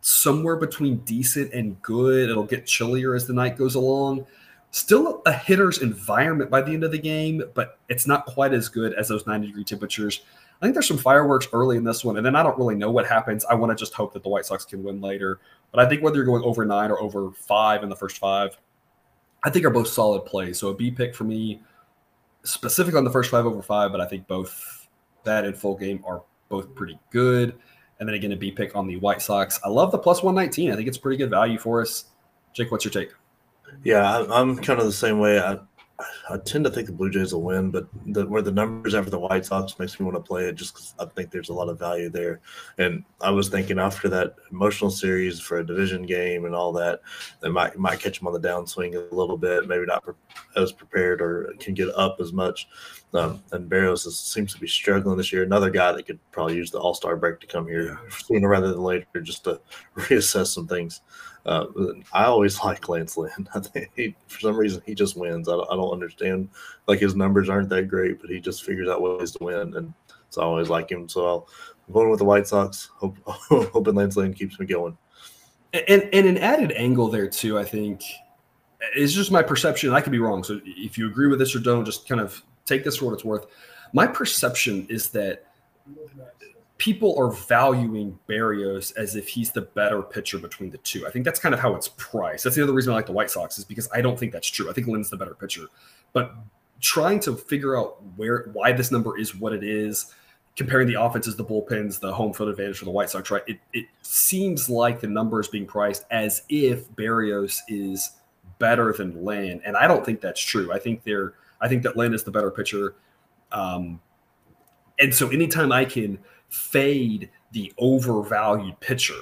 somewhere between decent and good. It'll get chillier as the night goes along still a hitter's environment by the end of the game, but it's not quite as good as those 90 degree temperatures. I think there's some fireworks early in this one, and then I don't really know what happens. I want to just hope that the White Sox can win later. But I think whether you're going over nine or over five in the first five, I think are both solid plays. So a B pick for me, specifically on the first five over five, but I think both that and full game are both pretty good. And then again, a B pick on the White Sox. I love the plus 119. I think it's pretty good value for us. Jake, what's your take? Yeah, I'm kind of the same way. I, I tend to think the Blue Jays will win, but the, where the numbers after the White Sox makes me want to play it just because I think there's a lot of value there. And I was thinking after that emotional series for a division game and all that, they might might catch them on the downswing a little bit, maybe not pre- as prepared or can get up as much. Um, and Berrios is, seems to be struggling this year. Another guy that could probably use the All Star break to come here sooner rather than later, just to reassess some things. Uh, I always like Lance Lynn. I think he, for some reason he just wins. I don't, I don't understand. Like his numbers aren't that great, but he just figures out ways to win, and so I always like him. So I'll I'm going with the White Sox. Hope, hoping Lance Lynn keeps me going. And and an added angle there too, I think, is just my perception. I could be wrong. So if you agree with this or don't, just kind of take this for what it's worth. My perception is that people are valuing Berrios as if he's the better pitcher between the two. I think that's kind of how it's priced. That's the other reason I like the White Sox is because I don't think that's true. I think Lynn's the better pitcher. But trying to figure out where why this number is what it is, comparing the offenses, the bullpens, the home field advantage for the White Sox, right? It, it seems like the number is being priced as if Berrios is better than Lynn, and I don't think that's true. I think they're I think that Lynn is the better pitcher. Um, and so anytime I can – fade the overvalued pitcher,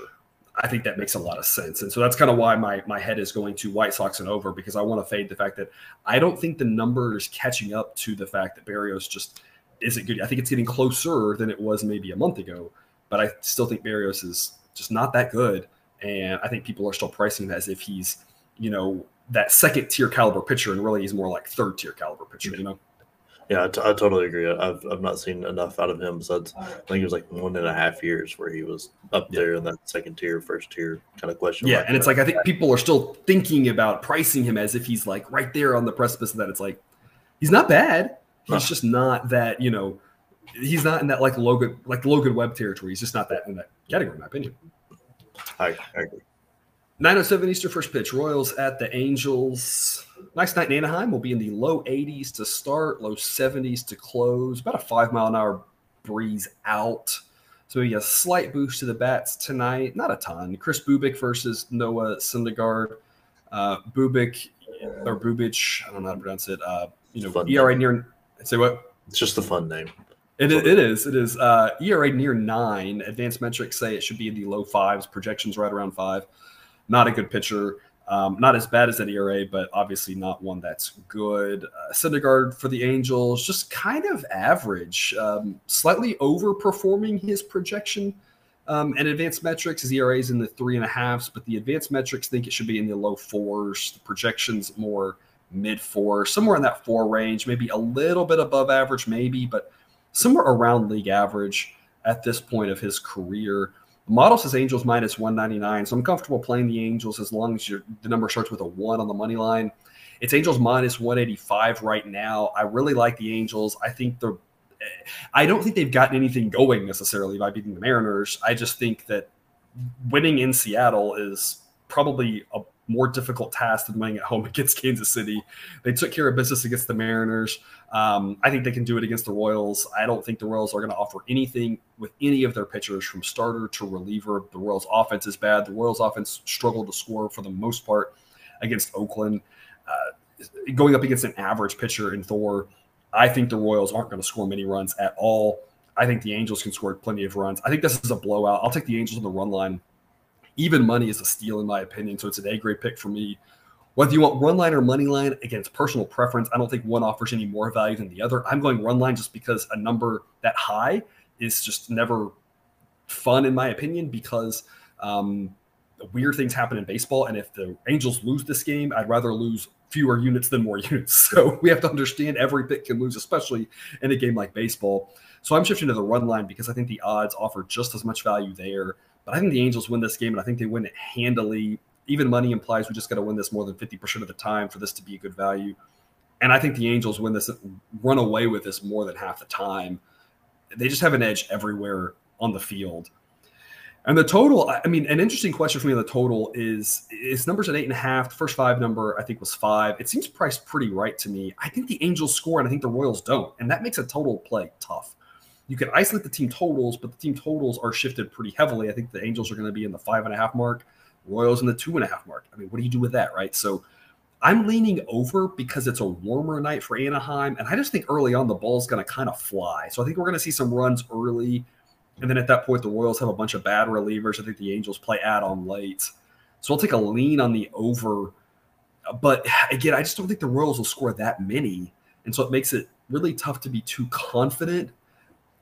I think that makes a lot of sense. And so that's kind of why my my head is going to White Sox and over because I want to fade the fact that I don't think the number is catching up to the fact that Berrios just isn't good. I think it's getting closer than it was maybe a month ago, but I still think Berrios is just not that good. And I think people are still pricing him as if he's, you know, that second tier caliber pitcher, and really he's more like third tier caliber pitcher, you know? Yeah, I, t- I totally agree. I've I've not seen enough out of him besides I think it was like one and a half years where he was up there in that second tier, first tier kind of question. Yeah, and it's like I think people are still thinking about pricing him as if he's like right there on the precipice of that. It's like he's not bad. He's huh. just not that you know. He's not in that like Logan like Logan Webb territory. He's just not that in that category, in my opinion. I, I agree. 907 Eastern first pitch. Royals at the Angels. Nice night in Anaheim. We'll be in the low 80s to start, low 70s to close. About a five mile an hour breeze out. So maybe a slight boost to the bats tonight. Not a ton. Chris Bubic versus Noah Syndergaard. Uh, Bubic or Bubich, I don't know how to pronounce it. Uh, you know, fun ERA name. near. Say what? It's just a fun name. It, it is. It is. Uh, ERA near nine. Advanced metrics say it should be in the low fives. Projections right around five not a good pitcher. Um, not as bad as that ERA, but obviously not one that's good. Uh, Syndergaard for the Angels, just kind of average, um, slightly overperforming his projection. Um, and advanced metrics, his ERA is in the three and a halfs, but the advanced metrics think it should be in the low fours. The projections more mid four, somewhere in that four range, maybe a little bit above average, maybe, but somewhere around league average at this point of his career. Model says Angels minus 199. So I'm comfortable playing the Angels as long as the number starts with a one on the money line. It's Angels minus 185 right now. I really like the Angels. I think they're I don't think they've gotten anything going necessarily by beating the Mariners. I just think that winning in Seattle is probably a more difficult task than winning at home against Kansas City. They took care of business against the Mariners. Um, I think they can do it against the Royals. I don't think the Royals are going to offer anything with any of their pitchers from starter to reliever. The Royals' offense is bad. The Royals' offense struggled to score for the most part against Oakland. Uh, going up against an average pitcher in Thor, I think the Royals aren't going to score many runs at all. I think the Angels can score plenty of runs. I think this is a blowout. I'll take the Angels on the run line even money is a steal in my opinion. So it's an A grade pick for me. Whether you want run line or money line, against personal preference, I don't think one offers any more value than the other. I'm going run line just because a number that high is just never fun in my opinion because um, weird things happen in baseball. And if the Angels lose this game, I'd rather lose fewer units than more units. So we have to understand every pick can lose, especially in a game like baseball. So I'm shifting to the run line because I think the odds offer just as much value there. But I think the Angels win this game, and I think they win it handily. Even money implies we just got to win this more than 50% of the time for this to be a good value. And I think the Angels win this, run away with this more than half the time. They just have an edge everywhere on the field. And the total, I mean, an interesting question for me on the total is is numbers at eight and a half. The first five number I think was five. It seems priced pretty right to me. I think the Angels score and I think the Royals don't, and that makes a total play tough you can isolate the team totals, but the team totals are shifted pretty heavily. I think the Angels are going to be in the five and a half mark, Royals in the two and a half mark. I mean, what do you do with that, right? So I'm leaning over because it's a warmer night for Anaheim, and I just think early on the ball's going to kind of fly. So I think we're going to see some runs early, and then at that point the Royals have a bunch of bad relievers. I think the Angels play add on late, so I'll take a lean on the over. But again, I just don't think the Royals will score that many, and so it makes it really tough to be too confident.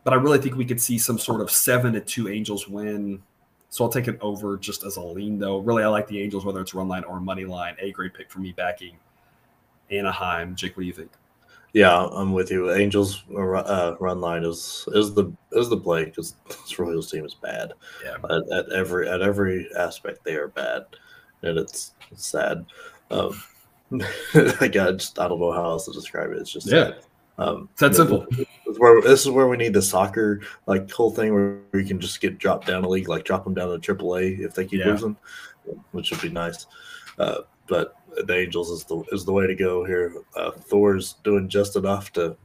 But I really think we could see some sort of seven to two Angels win. So I'll take it over just as a lean, though. Really, I like the Angels, whether it's run line or money line. A great pick for me backing Anaheim. Jake, what do you think? Yeah, I'm with you. Angels uh, run line is is the is the play because this Royals team is bad. Yeah. At, at, every at every aspect, they are bad, and it's, it's sad. Um, like I just I don't know how else to describe it. It's just yeah. Sad. Um, it's that simple. This is, where, this is where we need the soccer like whole thing where we can just get dropped down a league, like drop them down to AAA if they keep yeah. losing, which would be nice. Uh, but the Angels is the is the way to go here. Uh, Thor's doing just enough to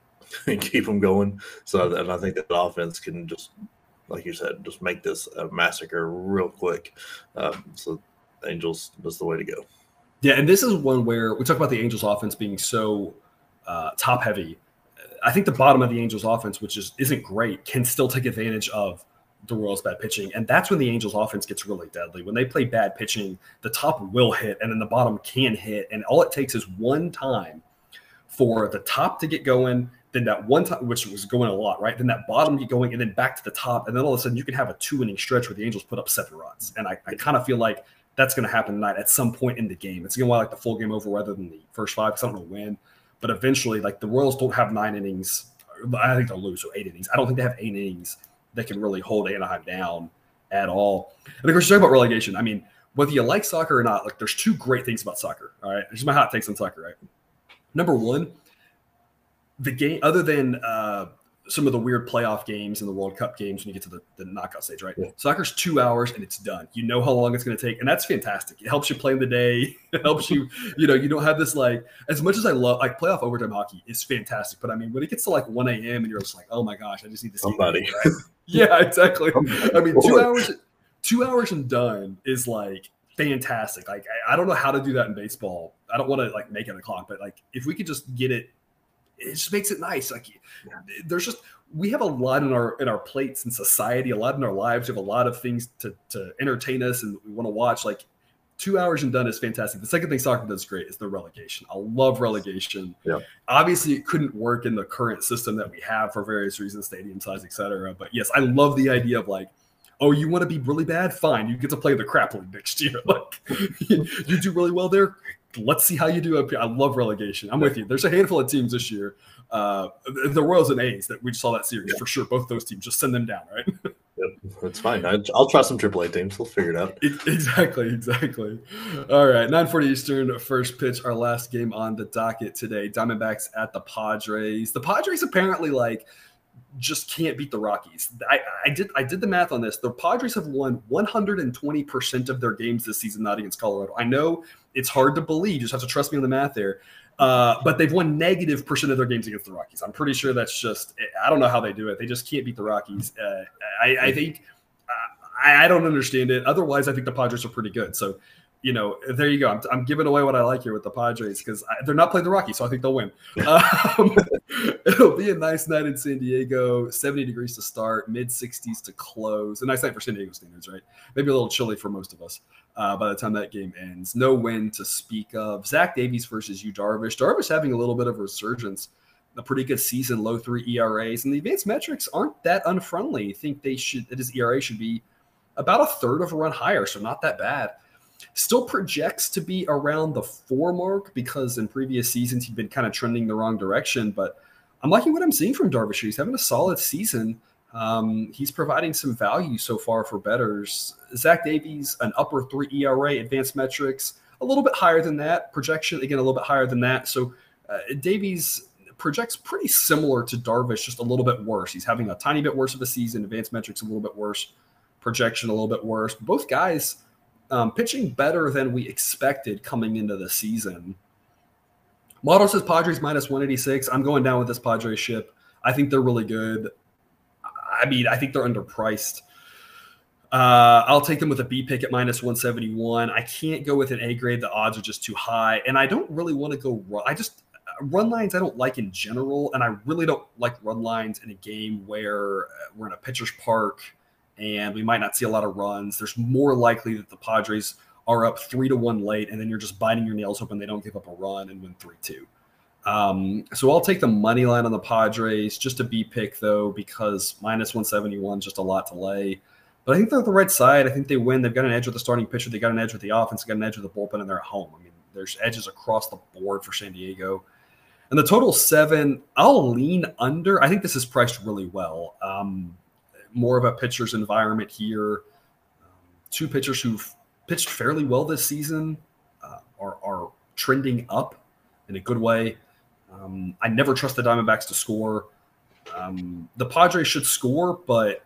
keep them going. So, and I think that offense can just, like you said, just make this a massacre real quick. Um, so, Angels is the way to go. Yeah, and this is one where we talk about the Angels offense being so uh, top heavy. I think the bottom of the Angels offense, which is isn't great, can still take advantage of the Royals' bad pitching, and that's when the Angels' offense gets really deadly. When they play bad pitching, the top will hit, and then the bottom can hit, and all it takes is one time for the top to get going. Then that one time, which was going a lot, right? Then that bottom get going, and then back to the top, and then all of a sudden you can have a two inning stretch where the Angels put up seven runs, and I, I kind of feel like that's going to happen tonight at some point in the game. It's going to be like the full game over rather than the first five because I don't know when. But eventually, like the Royals don't have nine innings. I think they'll lose, so eight innings. I don't think they have eight innings that can really hold Anaheim down at all. And of course, you talk about relegation. I mean, whether you like soccer or not, like there's two great things about soccer. All right, here's my hot takes on soccer. Right, number one, the game other than uh, some of the weird playoff games and the World Cup games when you get to the, the knockout stage, right? Yeah. Soccer's two hours and it's done. You know how long it's going to take, and that's fantastic. It helps you play in the day. It helps you, you know, you don't have this like as much as I love like playoff overtime hockey is fantastic, but I mean when it gets to like one a.m. and you're just like, oh my gosh, I just need to see somebody. Game, right? yeah, exactly. I mean two hours, two hours and done is like fantastic. Like I, I don't know how to do that in baseball. I don't want to like make it a clock, but like if we could just get it it just makes it nice. Like there's just we have a lot in our in our plates in society, a lot in our lives. We have a lot of things to to entertain us and we want to watch. Like two hours and done is fantastic. The second thing soccer does great is the relegation. I love relegation. Yeah. Obviously, it couldn't work in the current system that we have for various reasons, stadium size, etc. But yes, I love the idea of like, oh, you want to be really bad? Fine, you get to play the crap league next year. Like, you do really well there let's see how you do up here. I love relegation. I'm with you. There's a handful of teams this year, uh, the Royals and A's that we just saw that series yeah. for sure. Both those teams, just send them down, right? Yep, that's fine. I, will try some AAA teams. We'll figure it out. Exactly, exactly. All right, 9:40 Eastern, first pitch. Our last game on the docket today. Diamondbacks at the Padres. The Padres apparently like just can't beat the Rockies. I, I, did I did the math on this. The Padres have won 120% of their games this season, not against Colorado. I know it's hard to believe. You just have to trust me on the math there. Uh, but they've won negative percent of their games against the Rockies. I'm pretty sure that's just I don't know how they do it. They just can't beat the Rockies. Uh, I, I, think I, I don't understand it. Otherwise, I think the Padres are pretty good. So you know, there you go. I'm, I'm, giving away what I like here with the Padres because they're not playing the Rockies, so I think they'll win. Um, it'll be a nice night in San Diego. 70 degrees to start, mid 60s to close. A nice night for San Diego standards, right? Maybe a little chilly for most of us uh, by the time that game ends. No win to speak of. Zach Davies versus Yu Darvish. Darvish having a little bit of resurgence. A pretty good season, low three ERAs, and the advanced metrics aren't that unfriendly. I think they should. His ERA should be about a third of a run higher, so not that bad. Still projects to be around the four mark because in previous seasons he'd been kind of trending the wrong direction. But I'm liking what I'm seeing from Darvish. He's having a solid season. Um, he's providing some value so far for bettors. Zach Davies, an upper three ERA, advanced metrics, a little bit higher than that. Projection, again, a little bit higher than that. So uh, Davies projects pretty similar to Darvish, just a little bit worse. He's having a tiny bit worse of a season, advanced metrics a little bit worse, projection a little bit worse. Both guys um, pitching better than we expected coming into the season. Model says Padres minus 186. I'm going down with this Padres ship. I think they're really good. I mean, I think they're underpriced. Uh, I'll take them with a B pick at minus 171. I can't go with an A grade. The odds are just too high. And I don't really want to go run. I just, run lines I don't like in general. And I really don't like run lines in a game where uh, we're in a pitcher's park and we might not see a lot of runs. There's more likely that the Padres are up three to one late, and then you're just biting your nails hoping they don't give up a run and win three two. Um, so I'll take the money line on the Padres just a B pick though because minus 171 is just a lot to lay. But I think they're the right side. I think they win. They've got an edge with the starting pitcher. They got an edge with the offense. They got an edge with the bullpen, and they're at home. I mean, there's edges across the board for San Diego. And the total seven, I'll lean under. I think this is priced really well. Um, more of a pitcher's environment here. Um, two pitchers who've pitched fairly well this season uh, are, are trending up in a good way. Um, I never trust the Diamondbacks to score. Um, the Padres should score, but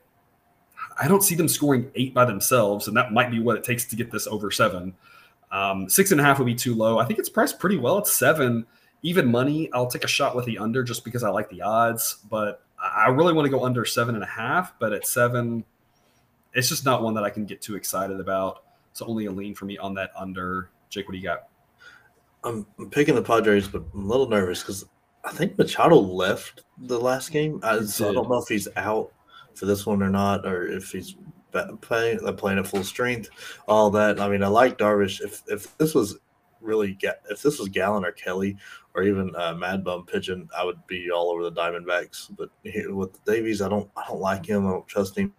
I don't see them scoring eight by themselves, and that might be what it takes to get this over seven. Um, six and a half would be too low. I think it's priced pretty well. It's seven, even money. I'll take a shot with the under just because I like the odds, but I really want to go under seven and a half. But at seven, it's just not one that I can get too excited about. So only a lean for me on that under. Jake, what do you got? I'm, I'm picking the Padres, but I'm a little nervous because I think Machado left the last game. I, so I don't know if he's out for this one or not, or if he's playing uh, playing at full strength. All that. I mean, I like Darvish. If if this was really get if this was Gallen or Kelly or even uh, Mad Bum pitching, I would be all over the Diamondbacks. But with Davies, I don't I don't like him. I don't trust him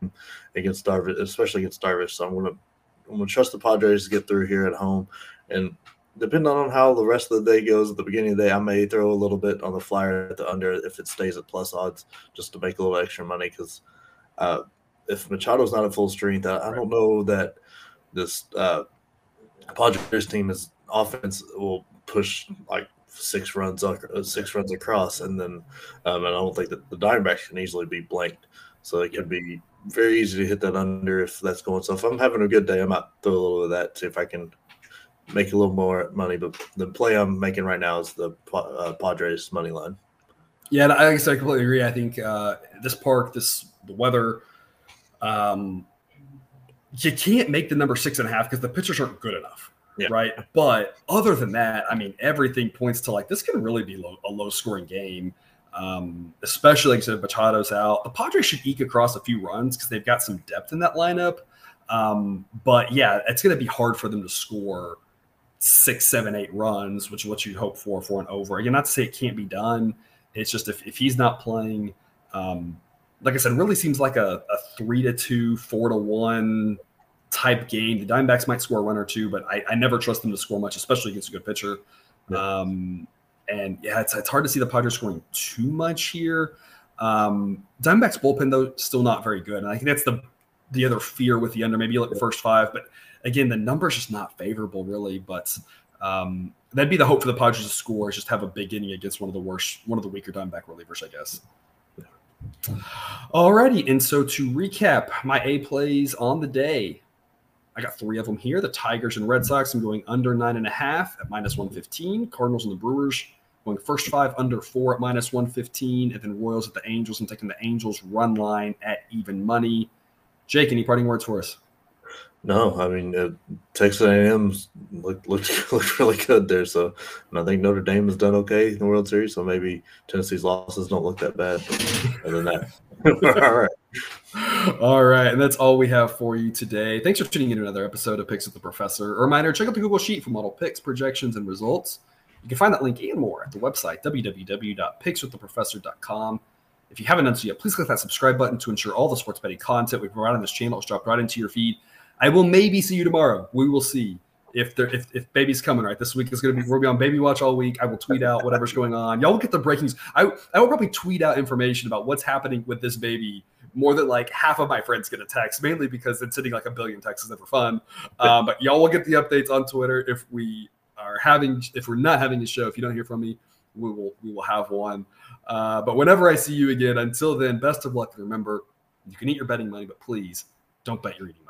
against Darvish, especially against Darvish. So I'm gonna I'm gonna trust the Padres to get through here at home. And depending on how the rest of the day goes at the beginning of the day, I may throw a little bit on the flyer at the under if it stays at plus odds, just to make a little extra money. Because uh, if Machado's not at full strength, I, I don't know that this uh, Padres team is offense will push like six runs uh, six runs across, and then um, and I don't think that the Diamondbacks can easily be blanked. So it could be very easy to hit that under if that's going. So if I'm having a good day, I might throw a little of that see if I can make a little more money. But the play I'm making right now is the uh, Padres money line. Yeah, I guess I completely agree. I think uh, this park, this the weather, um, you can't make the number six and a half because the pitchers aren't good enough. Yeah. Right. But other than that, I mean, everything points to like this can really be low, a low scoring game, um, especially like I said, Machado's out. The Padres should eke across a few runs because they've got some depth in that lineup. Um, but yeah, it's going to be hard for them to score six, seven, eight runs, which is what you'd hope for for an over. Again, not to say it can't be done. It's just if, if he's not playing, um, like I said, really seems like a, a three to two, four to one type game. The Diamondbacks might score one or two, but I, I never trust them to score much, especially against a good pitcher. Yeah. Um, and yeah, it's, it's hard to see the Padres scoring too much here. Um, Diamondbacks bullpen though still not very good, and I think that's the the other fear with the under. Maybe you look at the first five, but again, the number's just not favorable really. But um, that'd be the hope for the Padres to score is just have a big inning against one of the worst, one of the weaker Diamondback relievers, I guess. Alrighty, and so to recap my A plays on the day, I got three of them here. The Tigers and Red Sox. I'm going under nine and a half at minus 115. Cardinals and the Brewers going first five under four at minus 115. And then Royals at the Angels. I'm taking the Angels run line at even money. Jake, any parting words for us? No, I mean uh, Texas A&M looked, looked looked really good there. So, and I think Notre Dame has done okay in the World Series. So maybe Tennessee's losses don't look that bad. Other than that, all right, all right, and that's all we have for you today. Thanks for tuning in to another episode of Picks with the Professor. A reminder: check out the Google Sheet for model picks, projections, and results. You can find that link and more at the website www.pickswiththeprofessor.com. If you haven't done so yet, please click that subscribe button to ensure all the sports betting content we provide on this channel is dropped right into your feed. I will maybe see you tomorrow. We will see if there if, if baby's coming right? This week is going to be we'll be on baby watch all week. I will tweet out whatever's going on. Y'all will get the breaking news. I, I will probably tweet out information about what's happening with this baby more than like half of my friends get a text mainly because it's sitting like a billion texts is never fun. Um, but y'all will get the updates on twitter. If we are having if we're not having a show if you don't hear from me we will we will have one. Uh, but whenever i see you again until then best of luck. Remember you can eat your betting money but please don't bet your eating